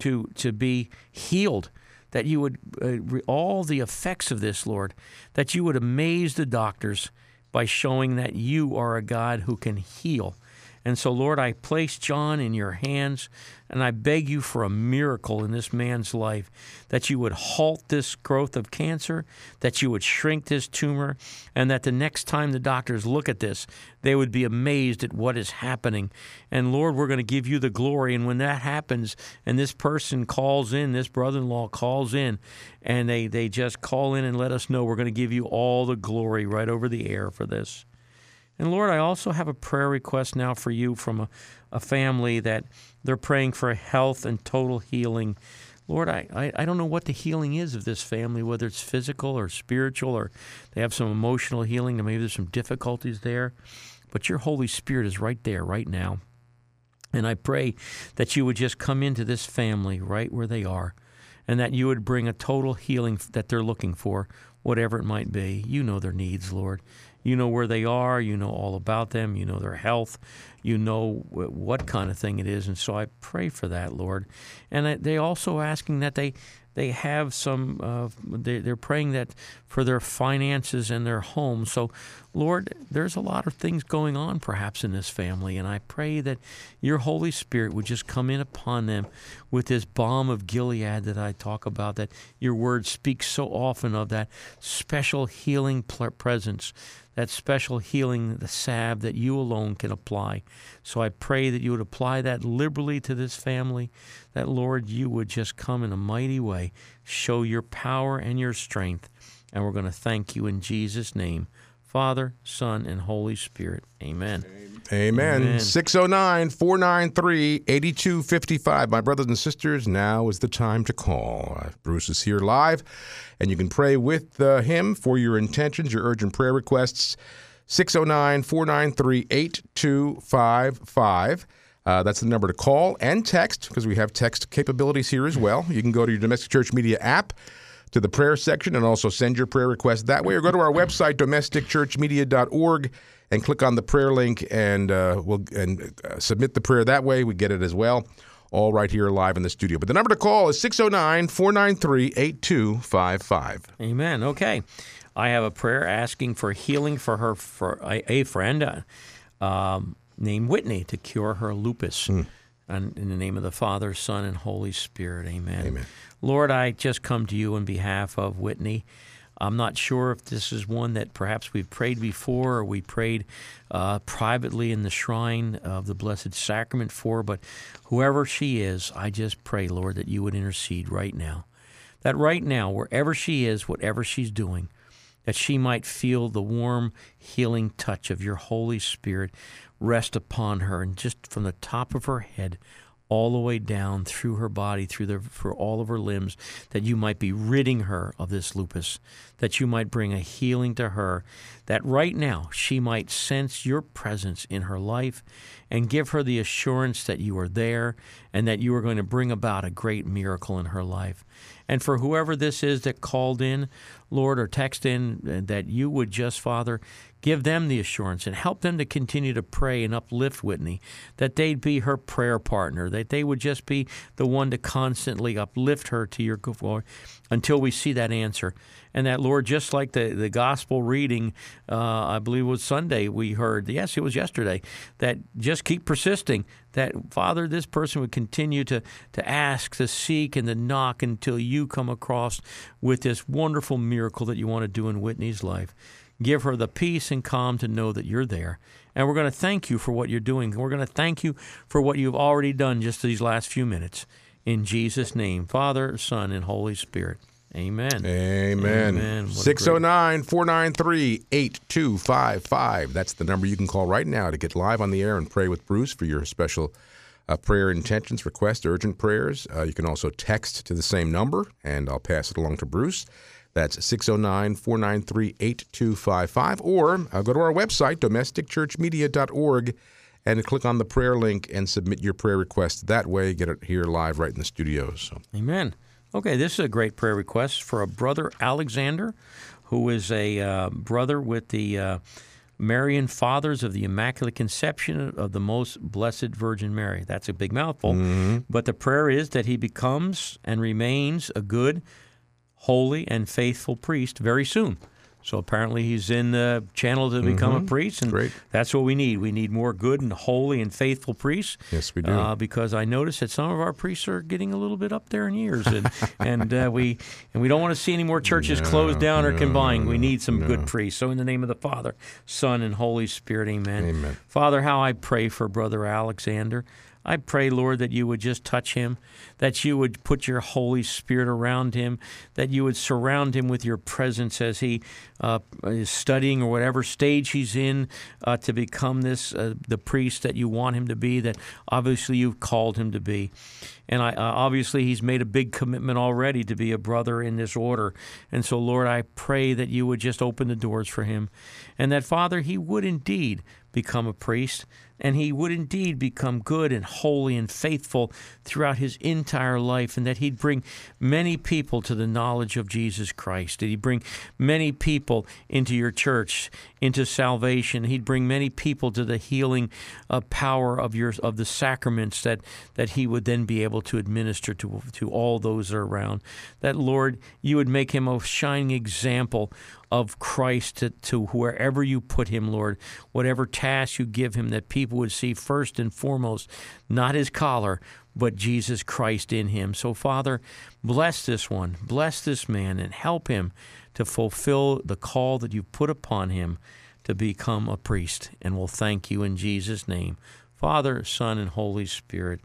to to be healed. That you would uh, re- all the effects of this, Lord, that you would amaze the doctors by showing that you are a God who can heal. And so, Lord, I place John in your hands, and I beg you for a miracle in this man's life that you would halt this growth of cancer, that you would shrink this tumor, and that the next time the doctors look at this, they would be amazed at what is happening. And Lord, we're going to give you the glory. And when that happens, and this person calls in, this brother in law calls in, and they, they just call in and let us know, we're going to give you all the glory right over the air for this. And Lord, I also have a prayer request now for you from a, a family that they're praying for health and total healing. Lord, I, I, I don't know what the healing is of this family, whether it's physical or spiritual, or they have some emotional healing, maybe there's some difficulties there. But your Holy Spirit is right there, right now. And I pray that you would just come into this family right where they are, and that you would bring a total healing that they're looking for, whatever it might be. You know their needs, Lord. You know where they are. You know all about them. You know their health. You know what kind of thing it is. And so I pray for that, Lord. And they also asking that they they have some. Uh, they, they're praying that for their finances and their home. So, Lord, there's a lot of things going on perhaps in this family, and I pray that Your Holy Spirit would just come in upon them with this balm of Gilead that I talk about. That Your Word speaks so often of that special healing presence that special healing, the salve that you alone can apply. So I pray that you would apply that liberally to this family, that, Lord, you would just come in a mighty way, show your power and your strength. And we're going to thank you in Jesus' name. Father, Son, and Holy Spirit. Amen. Amen. Amen. 609 493 8255. My brothers and sisters, now is the time to call. Uh, Bruce is here live, and you can pray with uh, him for your intentions, your urgent prayer requests. 609 493 8255. Uh, that's the number to call and text because we have text capabilities here as well. You can go to your Domestic Church Media app to the prayer section and also send your prayer request that way or go to our website domesticchurchmedia.org and click on the prayer link and uh, we'll and uh, submit the prayer that way we get it as well all right here live in the studio but the number to call is 609-493-8255 Amen. Okay. I have a prayer asking for healing for her for a, a friend uh, um, named Whitney to cure her lupus. And in the name of the Father, Son, and Holy Spirit. Amen. Amen. Lord, I just come to you on behalf of Whitney. I'm not sure if this is one that perhaps we've prayed before or we prayed uh, privately in the shrine of the Blessed Sacrament for, but whoever she is, I just pray, Lord, that you would intercede right now. That right now, wherever she is, whatever she's doing, that she might feel the warm, healing touch of your Holy Spirit rest upon her, and just from the top of her head all the way down through her body, through the for all of her limbs, that you might be ridding her of this lupus, that you might bring a healing to her, that right now she might sense your presence in her life and give her the assurance that you are there and that you are going to bring about a great miracle in her life. And for whoever this is that called in, Lord, or text in, uh, that you would just, Father, give them the assurance and help them to continue to pray and uplift Whitney, that they'd be her prayer partner, that they would just be the one to constantly uplift her to your glory until we see that answer. And that, Lord, just like the, the gospel reading, uh, I believe was Sunday, we heard, yes, it was yesterday, that just keep persisting, that, Father, this person would continue to, to ask, to seek, and to knock until you come across with this wonderful miracle that you want to do in Whitney's life. Give her the peace and calm to know that you're there. And we're going to thank you for what you're doing. We're going to thank you for what you've already done just these last few minutes. In Jesus' name, Father, Son, and Holy Spirit. Amen. Amen. Amen. 609 493 8255. That's the number you can call right now to get live on the air and pray with Bruce for your special uh, prayer intentions, request, urgent prayers. Uh, you can also text to the same number, and I'll pass it along to Bruce. That's 609 493 8255. Or uh, go to our website, domesticchurchmedia.org, and click on the prayer link and submit your prayer request that way. Get it here live right in the studio. So. Amen. Okay, this is a great prayer request for a brother Alexander, who is a uh, brother with the uh, Marian Fathers of the Immaculate Conception of the Most Blessed Virgin Mary. That's a big mouthful, but the prayer is that he becomes and remains a good, holy, and faithful priest very soon. So apparently he's in the channel to become a priest, and Great. that's what we need. We need more good and holy and faithful priests. Yes, we do. Uh, because I notice that some of our priests are getting a little bit up there in years, and and uh, we and we don't want to see any more churches closed down or combined. We need some good priests. So in the name of the Father, Son, and Holy Spirit, Amen. Amen. Father, how I pray for Brother Alexander. I pray, Lord, that you would just touch him, that you would put your Holy Spirit around him, that you would surround him with your presence as he uh, is studying or whatever stage he's in uh, to become this uh, the priest that you want him to be, that obviously you've called him to be. And I, uh, obviously, he's made a big commitment already to be a brother in this order. And so, Lord, I pray that you would just open the doors for him, and that, Father, he would indeed become a priest, and he would indeed become good and holy and faithful throughout his entire life, and that he'd bring many people to the knowledge of Jesus Christ. That he'd bring many people into your church, into salvation. He'd bring many people to the healing uh, power of your of the sacraments that that he would then be able to administer to to all those that are around. That Lord, you would make him a shining example of Christ to, to wherever you put him, Lord, whatever task you give him, that people would see first and foremost not his collar, but Jesus Christ in him. So, Father, bless this one, bless this man, and help him to fulfill the call that you've put upon him to become a priest. And we'll thank you in Jesus' name. Father, Son, and Holy Spirit.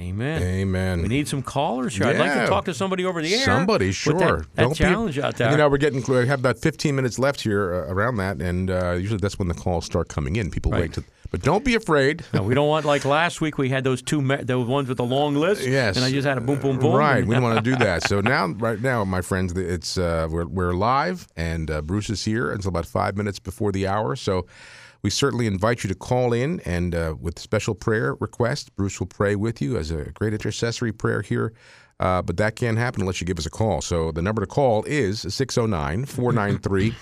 Amen. Amen. We need some callers here. I'd like to talk to somebody over the air. Somebody, sure. That, that Don't be- challenge out there. You know, we're getting we have about 15 minutes left here uh, around that, and uh, usually that's when the calls start coming in. People Right. wait to, but don't be afraid. no, we don't want like last week. We had those two, me- those ones with the long list. Yes. and I just had a boom, boom, boom. Right, we don't want to do that. So now, right now, my friends, it's uh, we're we're live, and uh, Bruce is here until about five minutes before the hour. So we certainly invite you to call in and uh, with special prayer requests. Bruce will pray with you as a great intercessory prayer here. Uh, but that can't happen unless you give us a call. So the number to call is 609 493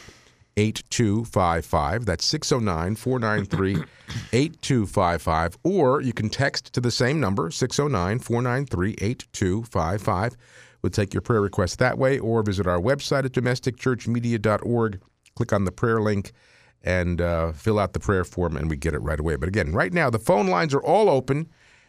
8255. That's 609 493 8255. Or you can text to the same number, 609 493 8255. We'll take your prayer request that way, or visit our website at domesticchurchmedia.org. Click on the prayer link and uh, fill out the prayer form, and we get it right away. But again, right now, the phone lines are all open,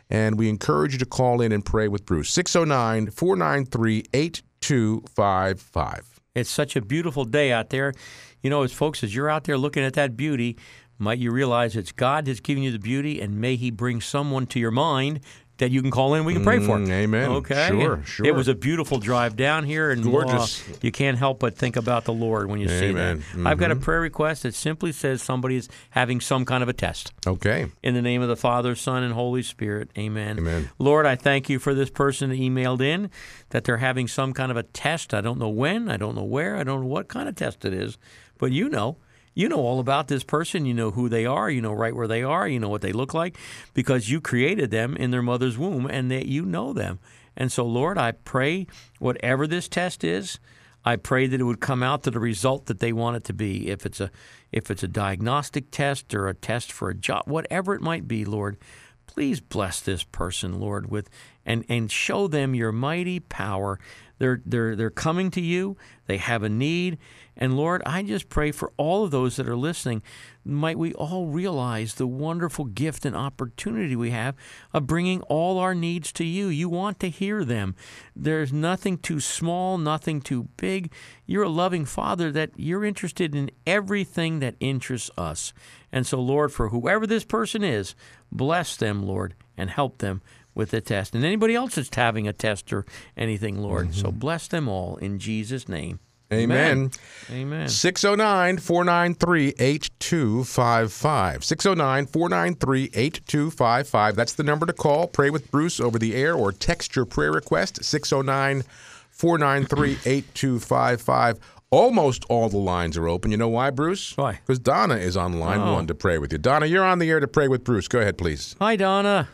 and we encourage you to call in and pray with Bruce. 609 493 8255. It's such a beautiful day out there. You know, as folks, as you're out there looking at that beauty, might you realize it's God that's giving you the beauty, and may He bring someone to your mind that you can call in. We can pray for. Mm, amen. Okay. Sure, And sure. It was a beautiful drive down here, and Gorgeous. uh, you can't help but think about the Lord when you see Amen. Mm-hmm. that. I've got a prayer request that simply says somebody is having some kind of a test. Okay. In the name of the Father, Son, and Holy Spirit. Amen. Amen. Lord, I thank you for this person that emailed in that they're having some kind of a test. I don't know when, I don't know where, I don't know what kind of test it is, but you know. You know all about this person. You know who they are. You know right where they are. You know what they look like because you created them in their mother's womb and that you know them. And so, Lord, I pray whatever this test is, I pray that it would come out to the result that they want it to be. If it's a if it's a diagnostic test or a test for a job, whatever it might be, Lord, please bless this person, Lord, with and and show them your mighty power. They're they're they're coming to you. They have a need, and Lord, I just pray for all of those that are listening. Might we all realize the wonderful gift and opportunity we have of bringing all our needs to you. You want to hear them. There's nothing too small, nothing too big. You're a loving Father that you're interested in everything that interests us. And so, Lord, for whoever this person is, bless them, Lord, and help them with the test. And anybody else that's having a test or anything, Lord. So mm-hmm. bless them all in Jesus' name. Amen. Amen. 609 493 8255. 609 493 8255. That's the number to call. Pray with Bruce over the air or text your prayer request 609 493 8255. Almost all the lines are open. You know why, Bruce? Why? Because Donna is on line Oh. one to pray with you. Donna, you're on the air to pray with Bruce. Go ahead, please. Hi, Donna.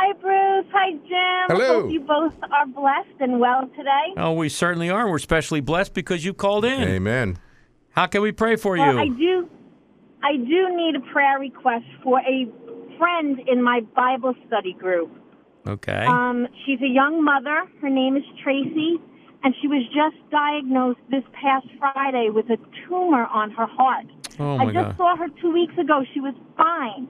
Hi, Bruce. Hi, Jim. Hello. Hope you both are blessed and well today. Oh, we certainly are. We're especially blessed because you called in. Amen. How can we pray for Well, you? I do, I do need a prayer request for a friend in my Bible study group. okay. Um, she's a young mother. Her name is Tracy, and she was just diagnosed this past Friday with a tumor on her heart. oh, my I just God. saw her two weeks ago. She was fine,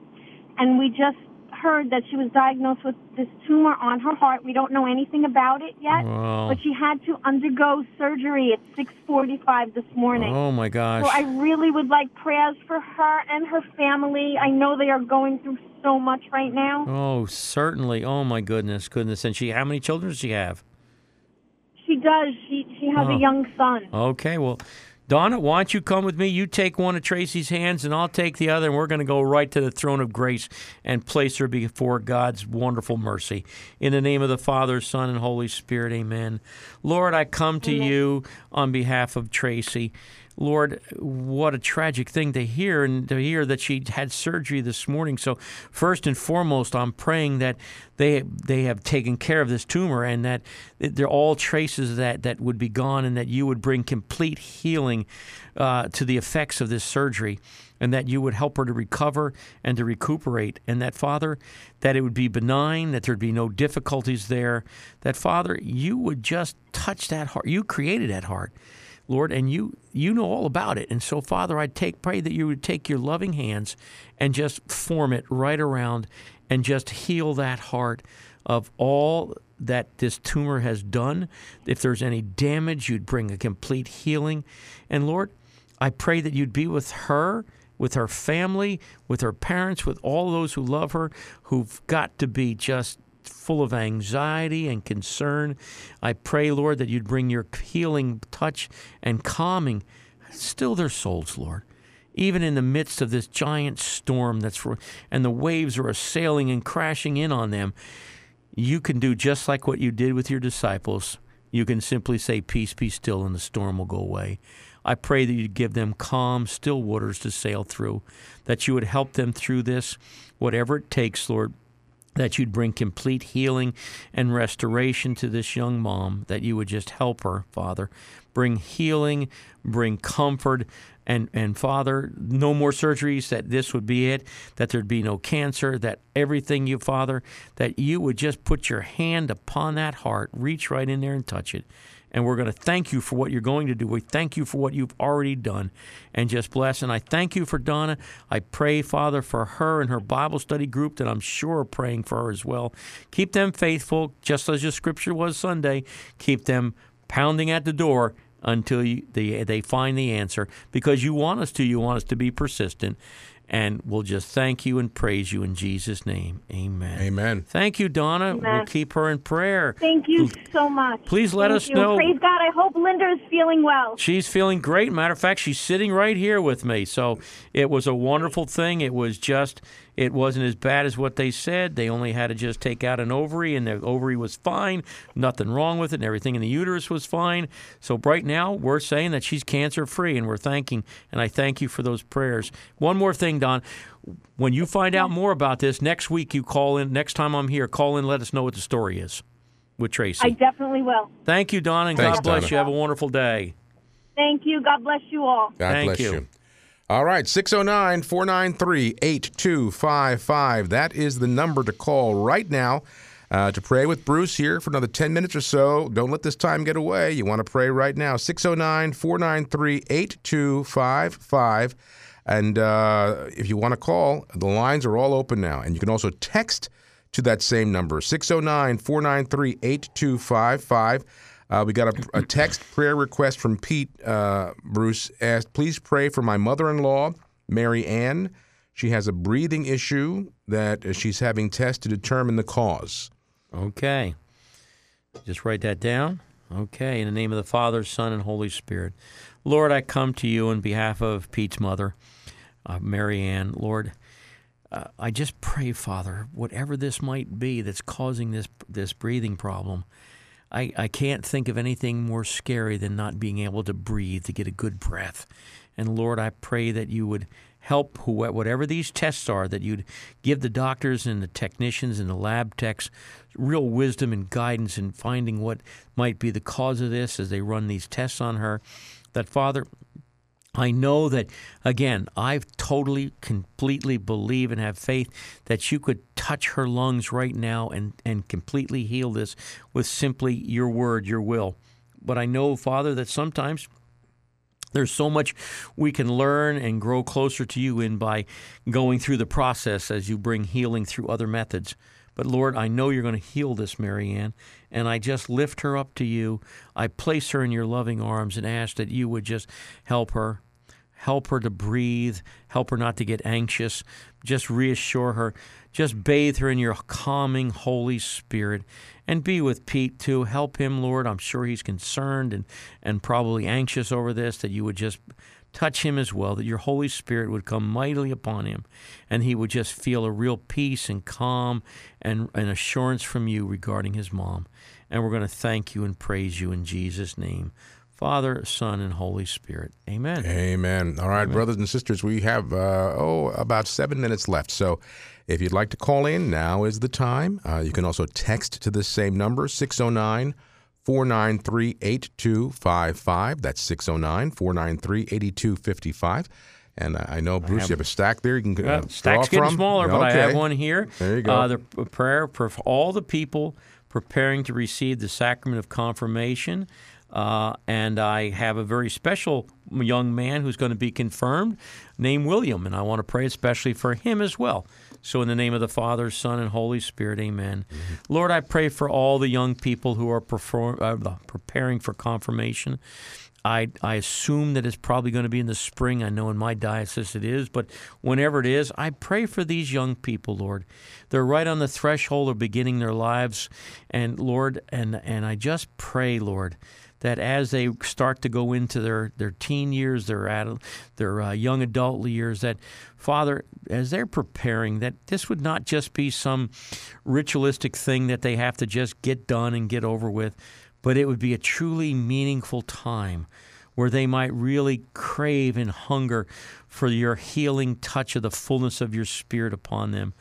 and we just heard that she was diagnosed with this tumor on her heart. We don't know anything about it yet, Wow. but she had to undergo surgery at 6:45 this morning. Oh, my gosh. So I really would like prayers for her and her family. I know they are going through so much right now. Oh, certainly. Oh my goodness, goodness. And she, how many children does she have? She does. She she has Oh. a young son. Okay, well, Donna, why don't you come with me? You take one of Tracy's hands, and I'll take the other, and we're going to go right to the throne of grace and place her before God's wonderful mercy. In the name of the Father, Son, and Holy Spirit, amen. Lord, I come to you on behalf of Tracy. Lord, what a tragic thing to hear, and to hear that she had surgery this morning. So, first and foremost, I'm praying that they they have taken care of this tumor, and that they're all traces that that would be gone, and that you would bring complete healing uh, to the effects of this surgery, and that you would help her to recover and to recuperate, and that Father, that it would be benign, that there'd be no difficulties there, that Father, you would just touch that heart. You created that heart. Lord, and you you know all about it. And so, Father, I take pray that you would take your loving hands and just form it right around and just heal that heart of all that this tumor has done. If there's any damage, you'd bring a complete healing. And Lord, I pray that you'd be with her, with her family, with her parents, with all those who love her, who've got to be just full of anxiety and concern. I pray, Lord, that you'd bring your healing touch and calming, still their souls, Lord. Even in the midst of this giant storm that's for, and the waves are assailing and crashing in on them, you can do just like what you did with your disciples. You can simply say, Peace, be still, and the storm will go away. I pray that you'd give them calm, still waters to sail through, that you would help them through this, whatever it takes, Lord, that you'd bring complete healing and restoration to this young mom, that you would just help her, Father. Bring healing, bring comfort, and, and Father, no more surgeries, that this would be it, that there'd be no cancer, that everything you, Father, that you would just put your hand upon that heart, reach right in there and touch it. And we're going to thank you for what you're going to do. We thank you for what you've already done. And just bless. And I thank you for Donna. I pray, Father, for her and her Bible study group that I'm sure are praying for her as well. Keep them faithful, just as your scripture was Sunday. Keep them pounding at the door until you, they, they find the answer because you want us to. You want us to be persistent. And we'll just thank you and praise you in Jesus' name. Amen. Amen. Thank you, Donna. Amen. We'll keep her in prayer. Thank you mm. so much. Please let Thank us you. know. Praise God. I hope Linda is feeling well. She's feeling great. Matter of fact, she's sitting right here with me. So it was a wonderful thing. It was just, it wasn't as bad as what they said. They only had to just take out an ovary, and the ovary was fine. Nothing wrong with it, and everything in the uterus was fine. So right now, we're saying that she's cancer free, and we're thanking, and I thank you for those prayers. One more thing, Don. When you find out more about this next week, you call in. Next time I'm here, call in. Let us know what the story is with Tracy. I definitely will. Thank you, Don, and Thanks, God bless Donna. you. Have a wonderful day. Thank you. God bless you all. God Thank bless you. you. All right, 609 493 8255. That is the number to call right now uh, to pray with Bruce here for another 10 minutes or so. Don't let this time get away. You want to pray right now. 609 493 8255. And uh, if you want to call, the lines are all open now. And you can also text to that same number, 609 493 8255. Uh, we got a, a text prayer request from Pete. Uh, Bruce asked, please pray for my mother in law, Mary Ann. She has a breathing issue that she's having tests to determine the cause. Okay. Just write that down. Okay. In the name of the Father, Son, and Holy Spirit. Lord, I come to you on behalf of Pete's mother, uh, Mary Ann. Lord, uh, I just pray, Father, whatever this might be that's causing this this breathing problem, I, I can't think of anything more scary than not being able to breathe, to get a good breath. And Lord, I pray that you would help who, whatever these tests are, that you'd give the doctors and the technicians and the lab techs real wisdom and guidance in finding what might be the cause of this as they run these tests on her. That, Father, I know that, again, I totally, completely believe and have faith that you could touch her lungs right now and, and completely heal this with simply your word, your will. But I know, Father, that sometimes there's so much we can learn and grow closer to you in by going through the process as you bring healing through other methods. But Lord, I know you're going to heal this Mary Ann, and I just lift her up to you. I place her in your loving arms and ask that you would just help her. Help her to breathe, help her not to get anxious, just reassure her, just bathe her in your calming Holy Spirit, and be with Pete too. Help him, Lord. I'm sure he's concerned and, and probably anxious over this, that you would just touch him as well, that your Holy Spirit would come mightily upon him, and he would just feel a real peace and calm and, and assurance from you regarding his mom. And we're going to thank you and praise you in Jesus' name. Father, Son, and Holy Spirit. Amen. Amen. All right, brothers and sisters, we have, uh, oh, about seven minutes left. So if you'd like to call in, now is the time. Uh, you can also text to the same number, 609 493 8255. That's 609 493 8255. And I know, Bruce, you have a stack there you can uh, stack's getting from. smaller, but I have one here. There you go. Uh, the prayer for all the people preparing to receive the sacrament of confirmation. Uh, and I have a very special young man who's going to be confirmed named William, and I want to pray especially for him as well. So, in the name of the Father, Son, and Holy Spirit, amen. Mm-hmm. Lord, I pray for all the young people who are perform, uh, preparing for confirmation. I, I assume that it's probably going to be in the spring. I know in my diocese it is, but whenever it is, I pray for these young people, Lord. They're right on the threshold of beginning their lives, and Lord, and and I just pray, Lord, that as they start to go into their, their teen years, their adult, their uh, young adult years, that Father, as they're preparing, that this would not just be some ritualistic thing that they have to just get done and get over with, but it would be a truly meaningful time where they might really crave and hunger for your healing touch of the fullness of your Spirit upon them.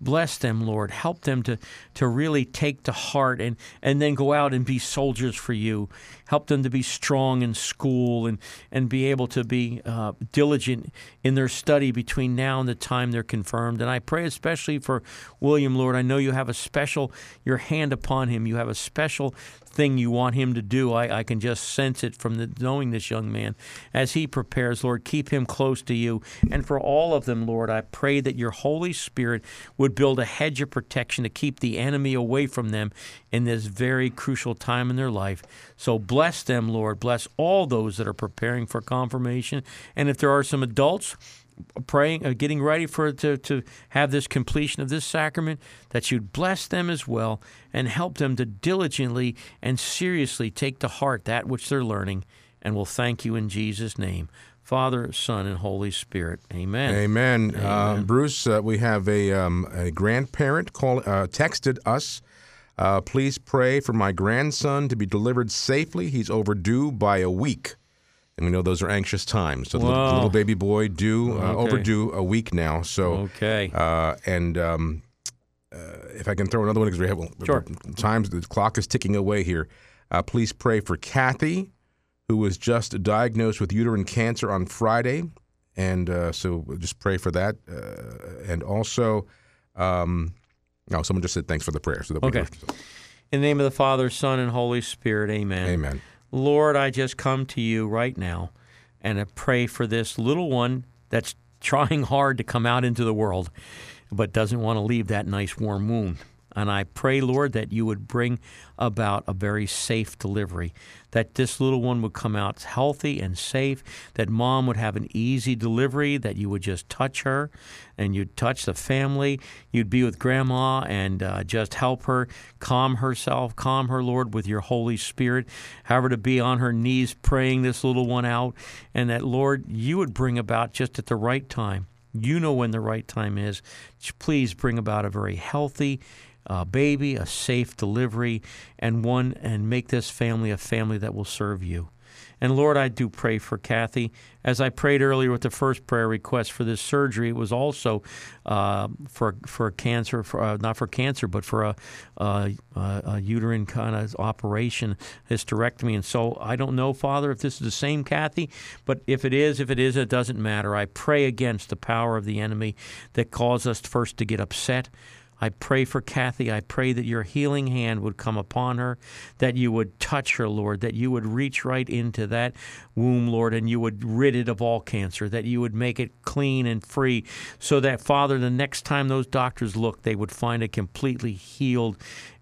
Bless them, Lord. Help them to, to really take to heart and, and then go out and be soldiers for you. Help them to be strong in school and, and be able to be uh, diligent in their study between now and the time they're confirmed. And I pray especially for William, Lord. I know you have a special, your hand upon him. You have a special thing you want him to do. I, I can just sense it from the, knowing this young man. As he prepares, Lord, keep him close to you. And for all of them, Lord, I pray that your Holy Spirit would build a hedge of protection to keep the enemy away from them in this very crucial time in their life. So bless them, Lord. Bless all those that are preparing for confirmation. And if there are some adults, praying, uh, getting ready for to to have this completion of this sacrament, that you'd bless them as well and help them to diligently and seriously take to heart that which they're learning. And we'll thank you in Jesus' name. Father, Son, and Holy Spirit. Amen. Amen. Amen. Uh, Bruce, uh, we have a, um, a grandparent call, uh, texted us. Uh, please pray for my grandson to be delivered safely. He's overdue by a week and we know those are anxious times. So the little, baby boy due uh, okay. overdue a week now. So okay, uh, and um, uh, if I can throw another one because we have sure. times the clock is ticking away here. Uh, please pray for Kathy, who was just diagnosed with uterine cancer on Friday, and uh, so just pray for that, uh, and also. Um, no, someone just said thanks for the prayer. So okay. In the name of the Father, Son, and Holy Spirit, amen. Amen. Lord, I just come to you right now and I pray for this little one that's trying hard to come out into the world, but doesn't want to leave that nice warm womb. And I pray, Lord, that you would bring about a very safe delivery, that this little one would come out healthy and safe, that mom would have an easy delivery, that you would just touch her and you'd touch the family. You'd be with grandma and uh, just help her calm herself, calm her, Lord, with your Holy Spirit. Have her to be on her knees praying this little one out, and that, Lord, you would bring about just at the right time. You know when the right time is. Please bring about a very healthy, uh, baby, a safe delivery, and one and make this family a family that will serve you. And Lord, I do pray for Kathy. As I prayed earlier with the first prayer request for this surgery, it was also uh, for for cancer, for, uh, not for cancer, but for a, a, a uterine kind of operation, hysterectomy. And so I don't know, Father, if this is the same Kathy, but if it is, if it is, it doesn't matter. I pray against the power of the enemy that caused us first to get upset I pray for Kathy. I pray that your healing hand would come upon her, that you would touch her, Lord, that you would reach right into that womb, Lord, and you would rid it of all cancer, that you would make it clean and free, so that, Father, the next time those doctors look, they would find it completely healed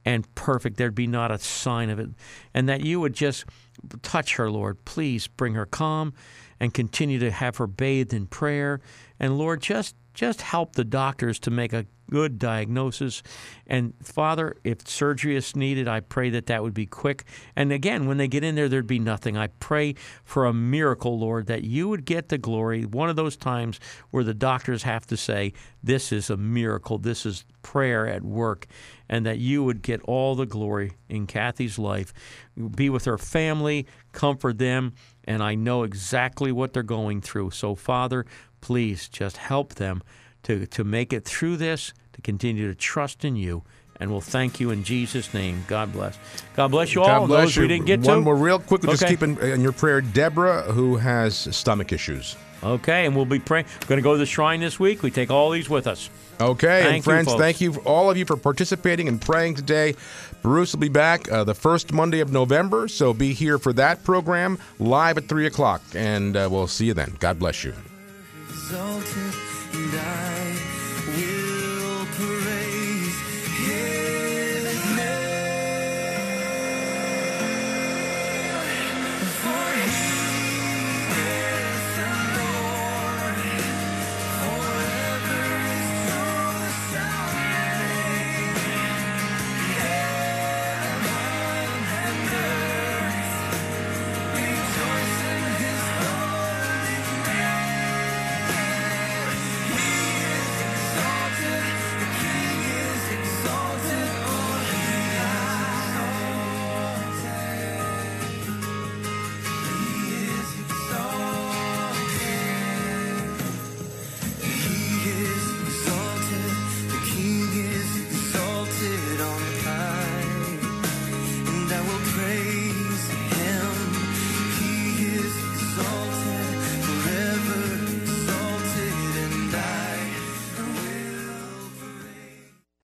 and perfect. There'd be not a sign of it. And that you would just touch her, Lord. Please bring her calm and continue to have her bathed in prayer. And Lord, just just help the doctors to make a good diagnosis. And Father, if surgery is needed, I pray that that would be quick. And again, when they get in there, there'd be nothing. I pray for a miracle, Lord, that you would get the glory. One of those times where the doctors have to say, This is a miracle, this is prayer at work, and that you would get all the glory in Kathy's life. Be with her family, comfort them, and I know exactly what they're going through. So, Father, please just help them to, to make it through this, to continue to trust in you. And we'll thank you in Jesus' name. God bless. God bless you all. God bless Those you. we didn't get One to. more real quick. Okay. Just keep in, in your prayer Deborah, who has stomach issues. Okay, and we'll be praying. We're going to go to the shrine this week. We take all these with us. Okay, Thank and friends, you, thank you all of you for participating and praying today. Bruce will be back uh, the first Monday of November, so be here for that program live at three o'clock, and uh, we'll see you then. God bless you exalted and I